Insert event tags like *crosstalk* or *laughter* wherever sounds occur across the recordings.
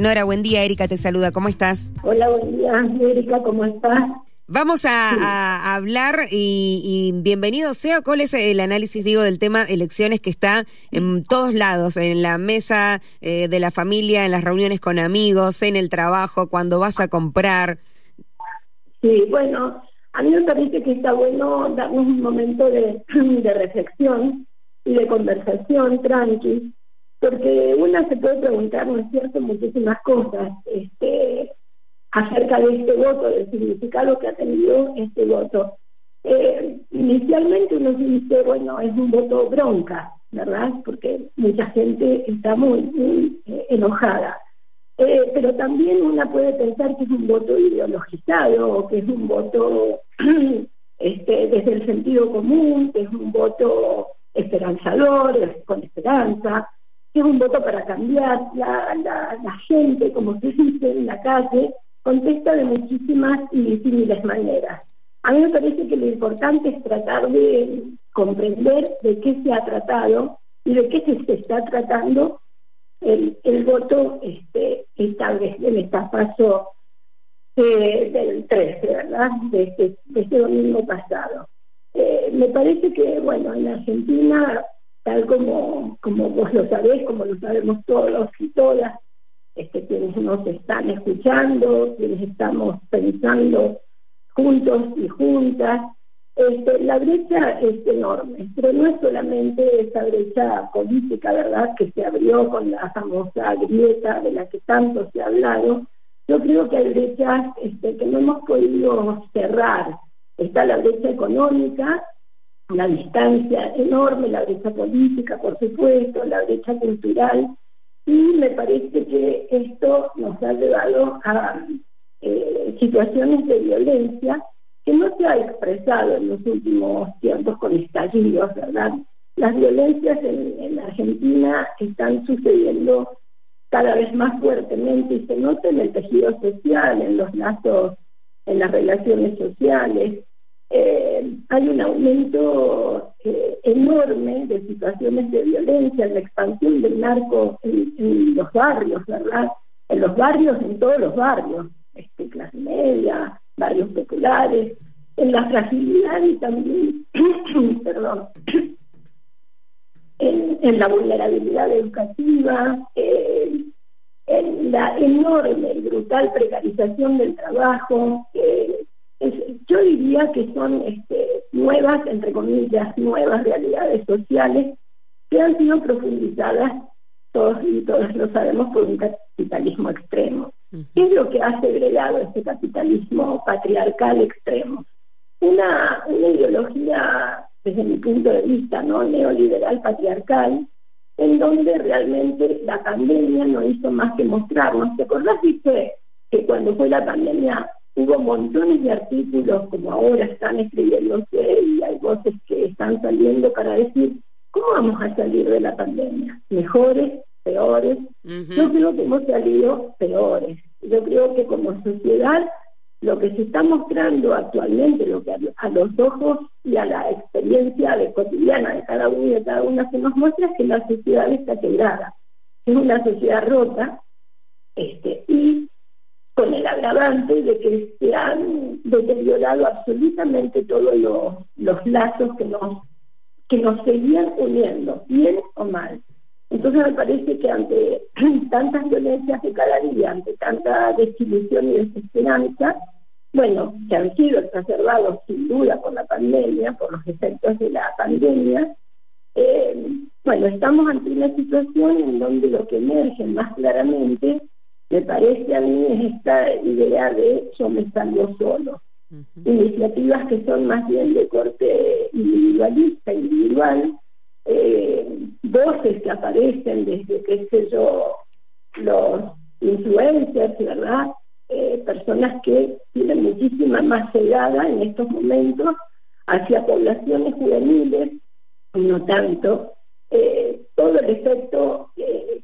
Nora, buen día. Erika te saluda. ¿Cómo estás? Hola, buen día. Erika, ¿cómo estás? Vamos a, hablar y, bienvenido sea. ¿Cuál es el análisis, digo, del tema elecciones que está en todos lados, en la mesa eh, de la familia, en las reuniones con amigos, en el trabajo, cuando vas a comprar? Sí, bueno, a mí me parece que está bueno darnos un momento de, *clears throat* de reflexión y de conversación tranqui porque una se puede preguntar, ¿no es cierto?, muchísimas cosas este, acerca de este voto, del significado que ha tenido este voto. Eh, inicialmente uno dice, bueno, es un voto bronca, ¿verdad? Porque mucha gente está muy, eh, enojada. Eh, pero también una puede pensar que es un voto ideologizado, o que es un voto *clears throat* este, desde el sentido común, que es un voto esperanzador, con esperanza es un voto para cambiar. La, la, gente, como se dice en la calle, contesta de muchísimas y disímiles maneras. A mí me parece que lo importante es tratar de comprender de qué se ha tratado y de qué se, está tratando el, el voto este, esta vez en esta paso eh, del 13, ¿verdad? De este, de este domingo pasado. Eh, me parece que, bueno, en Argentina tal como, como vos lo sabés, como lo sabemos todos y todas, este, quienes nos están escuchando, quienes estamos pensando juntos y juntas, este, la brecha es enorme, pero no es solamente esa brecha política, ¿verdad?, que se abrió con la famosa grieta de la que tanto se ha hablado. Yo creo que hay brechas este, que no hemos podido cerrar. Está la brecha económica, una distancia enorme, la brecha política, por supuesto, la brecha cultural, y me parece que esto nos ha llevado a eh, situaciones de violencia que no se ha expresado en los últimos tiempos con estallidos, ¿verdad? Las violencias en, en Argentina están sucediendo cada vez más fuertemente y se nota en el tejido social, en los lazos, en las relaciones sociales, eh, hay un aumento eh, enorme de situaciones de violencia, la expansión del narco en, los barrios, ¿verdad? En los barrios, en todos los barrios, este, clase media, barrios populares, en la fragilidad y también, *clears throat* perdón, en, la vulnerabilidad educativa, eh, en la enorme y brutal precarización del trabajo, yo diría que son este, nuevas, entre comillas, nuevas realidades sociales que han sido profundizadas, todos y todas lo sabemos, por un capitalismo extremo. ¿Qué es lo que ha segregado este capitalismo patriarcal extremo? Una, una ideología, desde mi punto de vista, no neoliberal patriarcal, en donde realmente la pandemia no hizo más que mostrarnos. ¿Te acordás, dice, que cuando fue la pandemia hubo montones de artículos como ahora están escribiéndose y hay voces que están saliendo para decir, ¿cómo vamos a salir de la pandemia? ¿Mejores? ¿Peores? Yo creo que hemos salido peores. Yo creo que como sociedad lo que se está mostrando actualmente, lo que a, los ojos y a la experiencia de cotidiana de cada uno y de cada una se nos muestra es que la sociedad está quebrada, es una sociedad rota, este, y con el agravante de que se han deteriorado absolutamente todos los, lazos que nos, que nos seguían uniendo, bien o mal. Entonces me parece que ante *clears throat* tantas violencias de cada ante tanta desilusión y desesperanza, bueno, que han sido exacerbados sin duda por la pandemia, por los efectos de la pandemia, eh, bueno, estamos ante una situación en donde lo que emerge más claramente me parece a mí es esta idea de yo me salgo solo. Iniciativas que son más bien de corte individualista, individual, eh, voces que aparecen desde, qué sé yo, los influencers, ¿verdad? Eh, personas que tienen muchísima más llegada en estos momentos hacia poblaciones juveniles, no tanto, eh, todo el efecto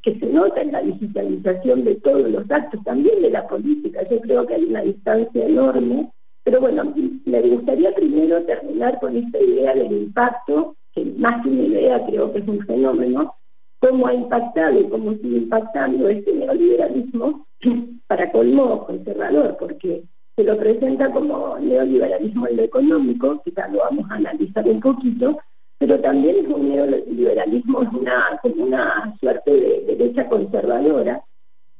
que se nota en la digitalización de todos los actos, también de la política. Yo creo que hay una distancia enorme, pero bueno, me gustaría primero terminar con esta idea del impacto, que más que una idea creo que es un fenómeno, cómo ha impactado y cómo sigue impactando este neoliberalismo, *clears throat* para colmo conservador, porque se lo presenta como neoliberalismo en lo económico, quizás lo vamos a analizar un poquito, pero también es un neoliberalismo, es una, una suerte de derecha conservadora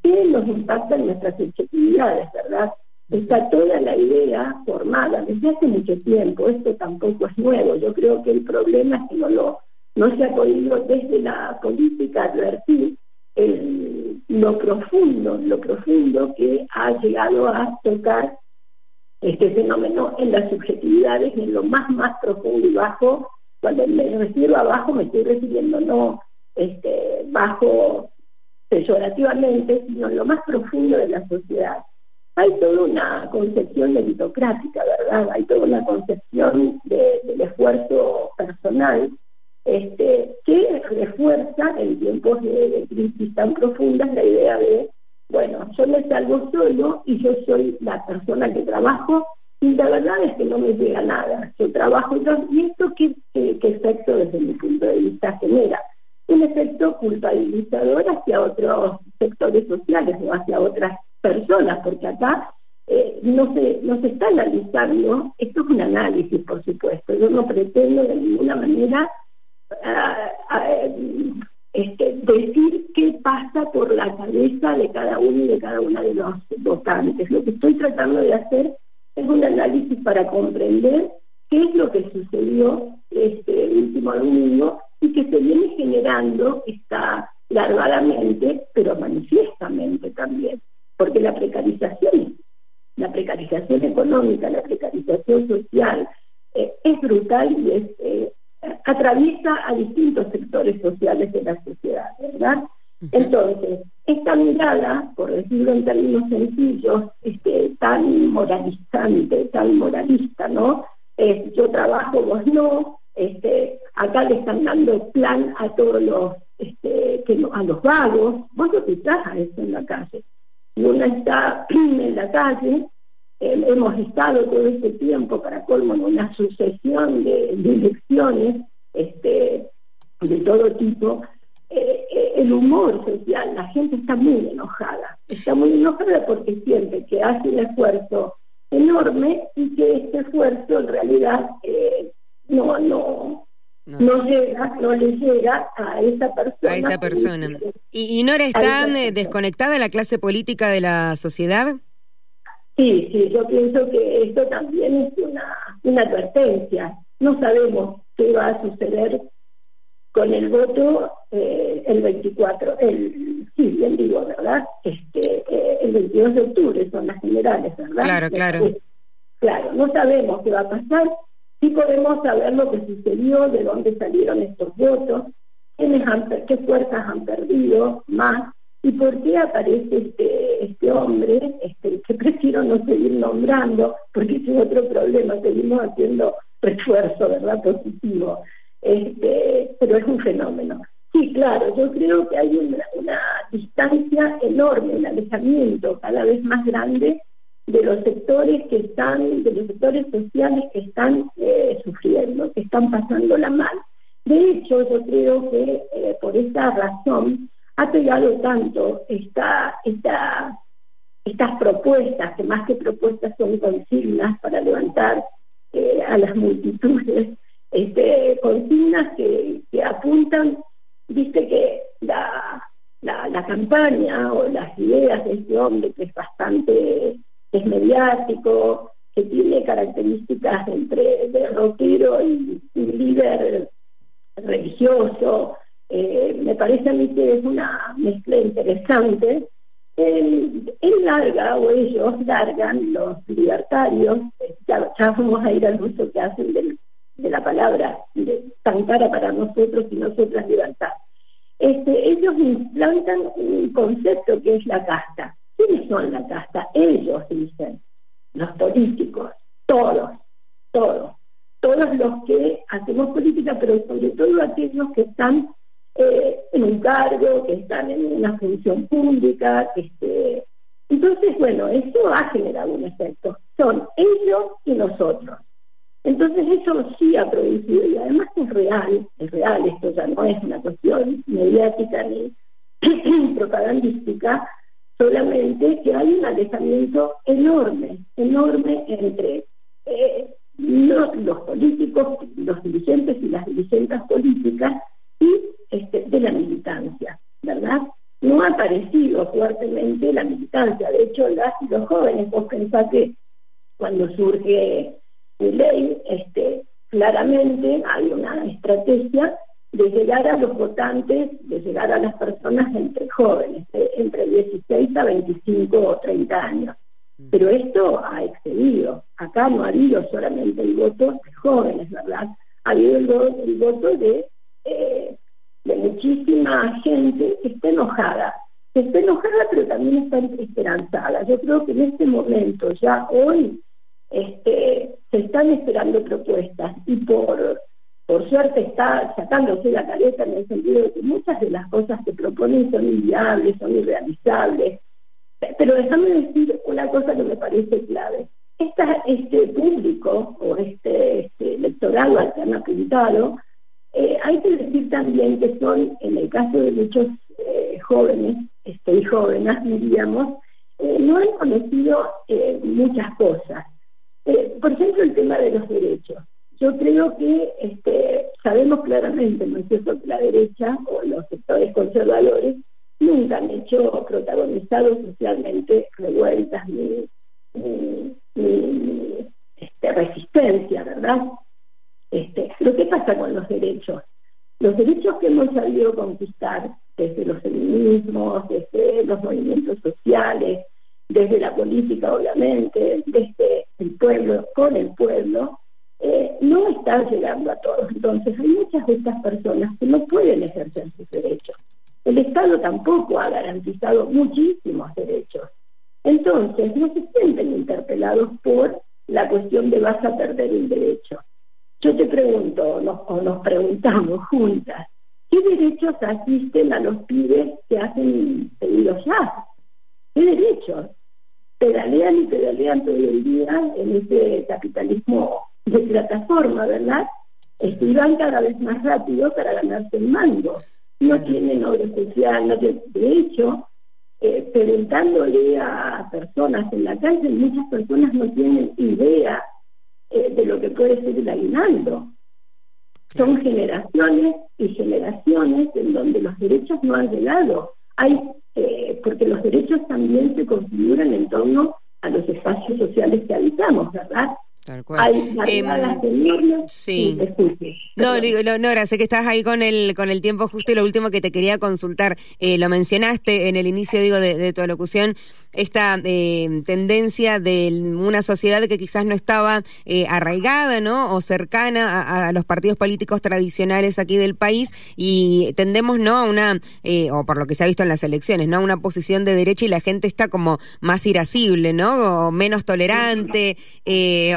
que nos impacta en nuestras subjetividades, ¿verdad? Está toda la idea formada desde hace mucho tiempo, esto tampoco es nuevo, yo creo que el problema es que no se ha podido desde la política advertir lo profundo, lo profundo que ha llegado a tocar este fenómeno en las subjetividades, en lo más, más profundo y bajo. Cuando me refiero a bajo, me estoy refiriendo no este, bajo peyorativamente, sino lo más profundo de la sociedad. Hay toda una concepción meritocrática, ¿verdad? Hay toda una concepción del esfuerzo personal este, que refuerza en tiempos de crisis tan profundas la idea de bueno, yo me salgo solo y yo soy la persona que trabajo la verdad es que no me llega nada. Yo trabajo y esto qué, efecto desde mi punto de vista genera. Un efecto culpabilizador hacia otros sectores sociales o hacia otras personas, porque acá eh, no, se, no se está analizando, esto es un análisis por supuesto, yo no pretendo de ninguna manera ah, ah, este, decir qué pasa por la cabeza de cada uno y de cada una de los votantes. Lo que estoy tratando de hacer es un análisis para comprender qué es lo que sucedió este último domingo y que se viene generando está largadamente, pero manifiestamente también, porque la precarización, la precarización económica, la precarización social eh, es brutal y es eh, atraviesa a distintos sectores sociales de la sociedad, ¿verdad? Entonces, esta mirada, por decirlo en términos sencillos, este, tan moralizante, tan moralista, ¿no? yo trabajo, vos no, este, acá le están dando plan a todos los, este, que a los vagos, vos no estás a eso en la calle. Y uno está *clears throat* en la calle, hemos estado todo este tiempo, para colmo, en una sucesión de, elecciones este, de todo tipo, el humor social, la gente está muy enojada, está muy enojada porque siente que hace un esfuerzo enorme y que este esfuerzo en realidad no, no, no, llega, no le llega a esa persona. A esa persona. ¿Y, y Nora está desconectada de la clase política de la sociedad? Sí, sí, yo pienso que esto también es una, una advertencia. No sabemos qué va a suceder con el voto eh, el 24, el, sí, bien digo, ¿verdad? Este, eh, el 22 de octubre son las generales, ¿verdad? Claro, claro. claro, no sabemos qué va a pasar, sí podemos saber lo que sucedió, de dónde salieron estos votos, quiénes han, qué fuerzas han perdido más, ¿Y por qué aparece este, este hombre, este, que *laughs* prefiero no seguir nombrando, porque es otro problema, seguimos haciendo refuerzo, ¿verdad? Positivo. Este, pero es un fenómeno. Sí, claro, yo creo que hay una, distancia enorme, un alejamiento cada vez más grande de los sectores que están, de los sectores sociales que están eh, sufriendo, que están pasando la mal. De hecho, yo creo que eh, por esa razón ha pegado tanto esta, estas propuestas, que más que propuestas son consignas para levantar eh, a las multitudes, este, consignas que, apuntan, viste que la, la, campaña o las ideas de este hombre que es bastante es mediático, que tiene características entre de rockero y, líder religioso, eh, me parece a mí que es una mezcla interesante. Él, larga, o ellos largan, los libertarios, ya, vamos a ir al uso que hacen de la palabra tan cara para nosotros y nosotras libertad. Este, ellos implantan un concepto que es la casta. ¿Quiénes son la casta? Ellos dicen, los políticos, todos, todos, todos los que hacemos política, pero sobre todo aquellos que están eh, en un cargo, que están en una función pública. Este, entonces, bueno, eso ha generado un efecto. Son ellos y nosotros. Entonces eso sí ha producido, y además es real, es real, esto ya no es una cuestión mediática ni *clears throat* propagandística, solamente que hay un alejamiento enorme, enorme entre eh, los políticos, los dirigentes y las dirigentes políticas y este, de la militancia, ¿verdad? No ha aparecido fuertemente la militancia, de hecho las los jóvenes, vos pensás que cuando surge ley, este, claramente hay una estrategia de llegar a los votantes, de llegar a las personas entre jóvenes, entre 16 a 25 o 30 años. Mm. Pero esto ha excedido. Acá no ha habido solamente el voto de jóvenes, ¿verdad? Ha habido el, voto de, eh, de muchísima gente que está enojada. Que está enojada, pero también está esperanzada. Yo creo que en este momento, ya hoy, este, se están esperando propuestas y por, por suerte está sacándose la careta en el sentido de que muchas de las cosas que proponen son inviables, son irrealizables. Pero déjame decir una cosa que me parece clave. este público o este, este electorado al que han apuntado, eh, hay que decir también que son, en el caso de muchos eh, jóvenes, estoy jóvenes diríamos, eh, no han conocido muchas cosas. Por ejemplo, el tema de los derechos. Yo creo que este, sabemos claramente, ¿no es cierto?, que la derecha o los sectores conservadores nunca han hecho protagonizado socialmente revueltas ni, este, resistencia, ¿verdad? Este, lo que pasa con los derechos. Los derechos que hemos sabido conquistar desde los feminismos, desde los movimientos sociales, desde la política, obviamente, desde pueblo, con el pueblo, eh, no están llegando a todos. Entonces, hay muchas de estas personas que no pueden ejercer sus derechos. El Estado tampoco ha garantizado muchísimos derechos. Entonces, no se sienten interpelados por la cuestión de vas a perder el derecho. Yo te pregunto, o nos preguntamos juntas, ¿qué derechos asisten a los pibes que hacen pedidos ya? ¿Qué derechos? Pedalean y pedalean todo el día en ese capitalismo de plataforma, ¿verdad? Este, y van cada vez más rápido para ganarse el mando. No tienen obra social, no de hecho, eh, preguntándole a personas en la calle, muchas personas no tienen idea eh, de lo que puede ser el aguinaldo. Son generaciones y generaciones en donde los derechos no han llegado. Hay eh, porque los derechos también se configuran en torno a los espacios sociales que habitamos, ¿verdad? Tal cual. Em, sí. No, digo, no, Nora, sé que estás ahí con el con el tiempo justo y lo último que te quería consultar, eh, lo mencionaste en el inicio, digo, de, tu alocución, esta eh, tendencia de una sociedad que quizás no estaba eh, arraigada, ¿no? O cercana a, los partidos políticos tradicionales aquí del país y tendemos, ¿no? A una, o por lo que se ha visto en las elecciones, ¿no? A una posición de derecha y la gente está como más irascible, ¿no? O menos tolerante,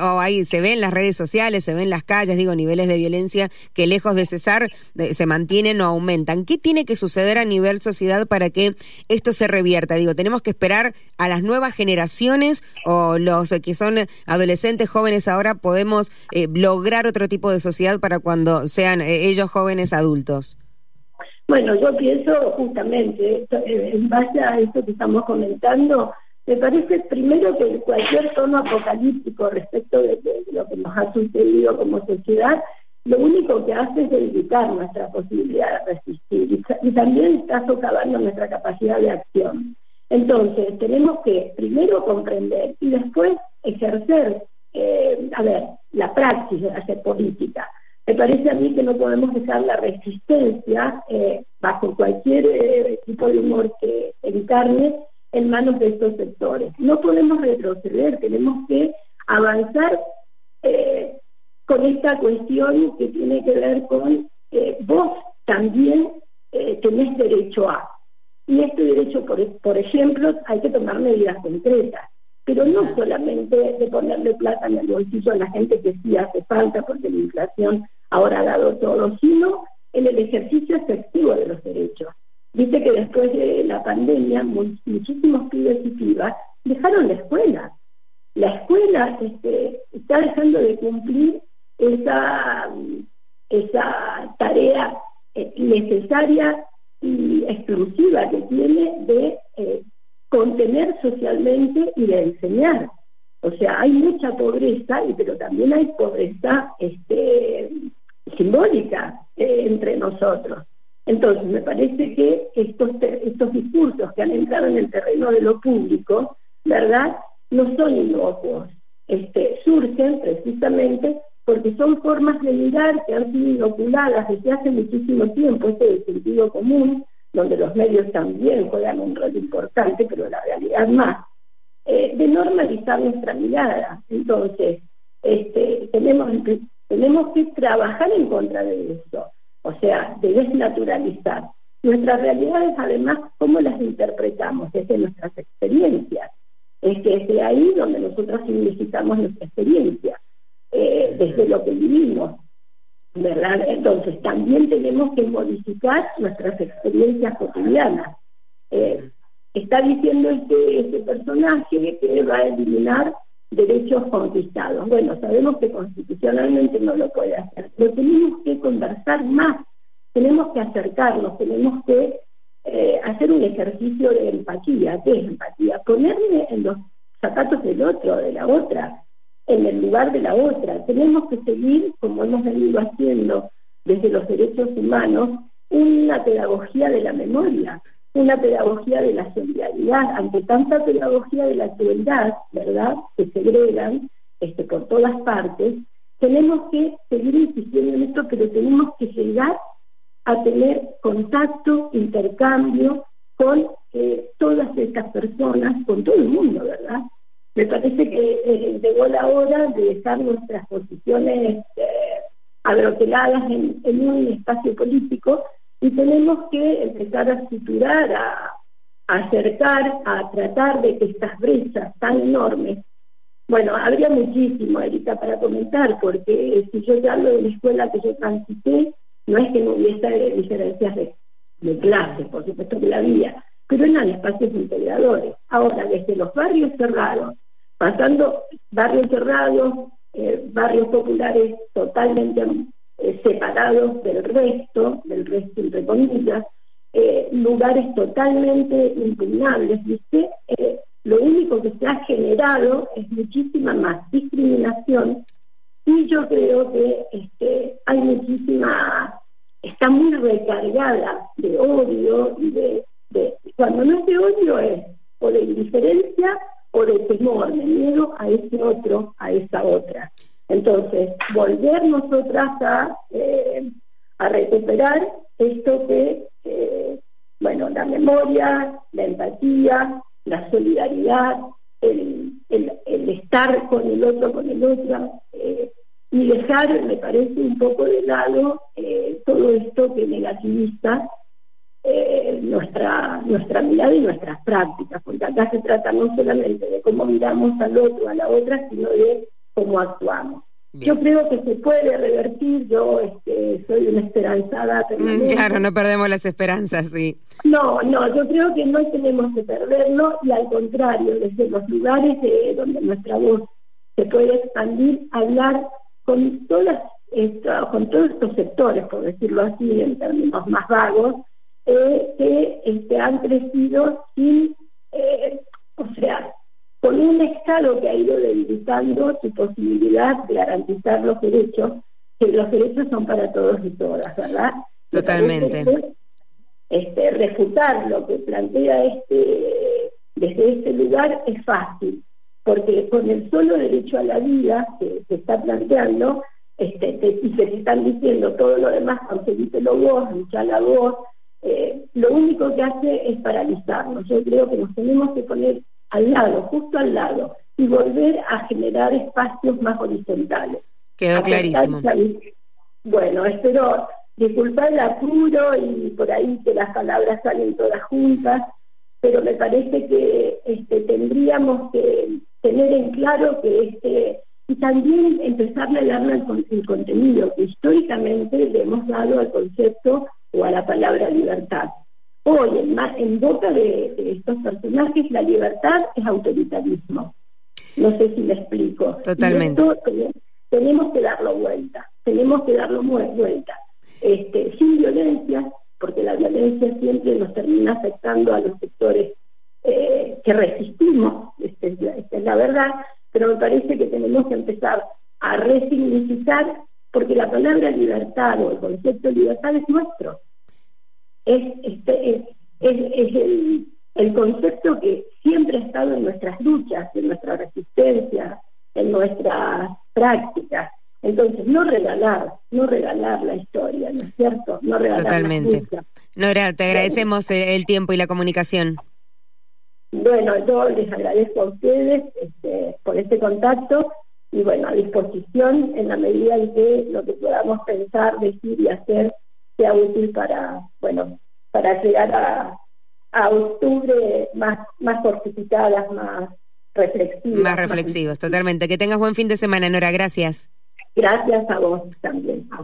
o ahí se ve en las redes sociales, se ven en las calles, digo, niveles de violencia que lejos de cesar se mantienen o aumentan. ¿Qué tiene que suceder a nivel sociedad para que esto se revierta? Digo, tenemos que esperar a las nuevas generaciones o los que son adolescentes jóvenes ahora podemos eh, lograr otro tipo de sociedad para cuando sean eh, ellos jóvenes adultos. Bueno, yo pienso justamente, eh, en base a esto que estamos comentando, me parece primero que cualquier tono apocalíptico respecto de, lo que nos ha sucedido como sociedad, lo único que hace es debilitar nuestra posibilidad de resistir y, también está socavando nuestra capacidad de acción. Entonces, tenemos que primero comprender y después ejercer, eh, a ver, la praxis de hacer política. Me parece a mí que no podemos dejar la resistencia eh, bajo cualquier eh, tipo de humor que encarne en manos de estos sectores. No podemos retroceder, tenemos que avanzar con esta cuestión que tiene que ver con vos también tenés derecho a. Y este derecho, por, por ejemplo, hay que tomar medidas concretas, pero no solamente de ponerle plata en el bolsillo a la gente que sí hace falta porque la inflación ahora ha dado todo, sino en el ejercicio efectivo de los derechos. Dice que después de la pandemia muchísimos pibes y pibas dejaron la escuela. La escuela este, está dejando de cumplir esa, esa tarea eh, necesaria y exclusiva que tiene de eh, contener socialmente y de enseñar. O sea, hay mucha pobreza, pero también hay pobreza este, simbólica eh, entre nosotros. Entonces, me parece que estos, estos discursos que han entrado en el terreno de lo público, ¿verdad?, no son inocuos. Este, surgen precisamente porque son formas de mirar que han sido inoculadas desde hace muchísimo tiempo, este es sentido común, donde los medios también juegan un rol importante, pero la realidad más, eh, de normalizar nuestra mirada. Entonces, este, tenemos, tenemos que trabajar en contra de eso, o sea, de desnaturalizar. Nuestras realidades, además, ¿cómo las interpretamos? Desde nuestras experiencias. Es que es de ahí donde nosotros significamos nuestra experiencia, eh, desde lo que vivimos. ¿verdad? Entonces, también tenemos que modificar nuestras experiencias cotidianas. Eh, está diciendo este, este personaje que va a eliminar derechos conquistados. Bueno, sabemos que constitucionalmente no lo puede hacer, pero tenemos que conversar más, tenemos que acercarnos, tenemos que eh, hacer un ejercicio de empatía. ¿Qué es empatía? Ponerme en los zapatos del otro, de la otra, en el lugar de la otra. Tenemos que seguir, como hemos venido haciendo desde los derechos humanos, una pedagogía de la memoria, una pedagogía de la solidaridad, ante tanta pedagogía de la crueldad, ¿verdad?, que segregan este, por todas partes, tenemos que seguir insistiendo en esto, pero tenemos que llegar a tener contacto, intercambio con eh, todas estas personas, con todo el mundo, ¿verdad? Me parece que eh, llegó la hora de dejar nuestras posiciones eh, en, un espacio político y tenemos que empezar a suturar, a, acercar, a tratar de que estas brechas tan enormes, bueno, habría muchísimo, Erika, para comentar, porque si yo te hablo de la escuela que yo transité, no es que no hubiese diferencias de, de clase, por supuesto que la había, pero eran espacios integradores. Ahora, desde los barrios cerrados pasando barrios cerrados, eh, barrios populares totalmente eh, separados del resto, del resto entre comillas, eh, lugares totalmente impugnables, ¿viste? lo único que se ha generado es muchísima más discriminación y yo creo que este, hay muchísima, está muy recargada de odio y de, cuando no es de odio es o de indiferencia o de temor, de miedo a ese otro, a esa otra. Entonces, volver nosotras a, eh, a recuperar esto que, eh, bueno, la memoria, la empatía, la solidaridad, el, el, estar con el otro, con el otro, eh, y dejar, me parece, un poco de lado todo esto que negativiza eh, nuestra, nuestra mirada y nuestras prácticas, porque acá se trata no solamente de cómo miramos al otro, a la otra, sino de cómo actuamos. Yo creo que se puede revertir, yo este, soy una esperanzada mm, claro, no perdemos las esperanzas, sí. No, no, yo creo que no tenemos que perderlo y al contrario, desde los lugares donde nuestra voz se puede expandir, hablar con todas con todos estos sectores, por decirlo así, en términos más vagos, eh, que este, han crecido sin, eh, o sea, con un Estado que ha ido debilitando su posibilidad de garantizar los derechos, que los derechos son para todos y todas, ¿verdad? Totalmente. este, refutar lo que plantea este desde este lugar es fácil, porque con el solo derecho a la vida que se está planteando, este, y se están diciendo todo lo demás, conseguíselo vos, la voz, eh, lo único que hace es paralizarnos. Yo creo que nos tenemos que poner al lado, justo al lado, y volver a generar espacios más horizontales. Quedó clarísimo. Bueno, espero disculpar el apuro y por ahí que las palabras salen todas juntas, pero me parece que este, tendríamos que tener en claro que este y también empezar a darle el, el contenido que históricamente le hemos dado al concepto o a la palabra libertad. Hoy, en, en boca de, estos personajes, la libertad es autoritarismo. No sé si me explico. Totalmente. tenemos que darlo vuelta, tenemos que darlo vuelta, este, sin violencia, porque la violencia siempre nos termina afectando a los sectores eh, que resistimos, esta es, la, verdad, pero me parece que tenemos que empezar a resignificar, porque la palabra libertad o el concepto de libertad es nuestro. Es, este, es, es, el, el concepto que siempre ha estado en nuestras luchas, en nuestra resistencia, en nuestras prácticas. Entonces, no regalar, no regalar la historia, ¿no es cierto? No regalar Totalmente. Nora, te agradecemos eh, el tiempo y la comunicación. Bueno, yo les agradezco a ustedes este, por este contacto y bueno, a disposición en la medida en que lo que podamos pensar, decir y hacer sea útil para, bueno, para llegar a, a octubre más, más fortificadas, más reflexivas. Más reflexivos, totalmente. Que tengas buen fin de semana, Nora. Gracias. Gracias a vos también. A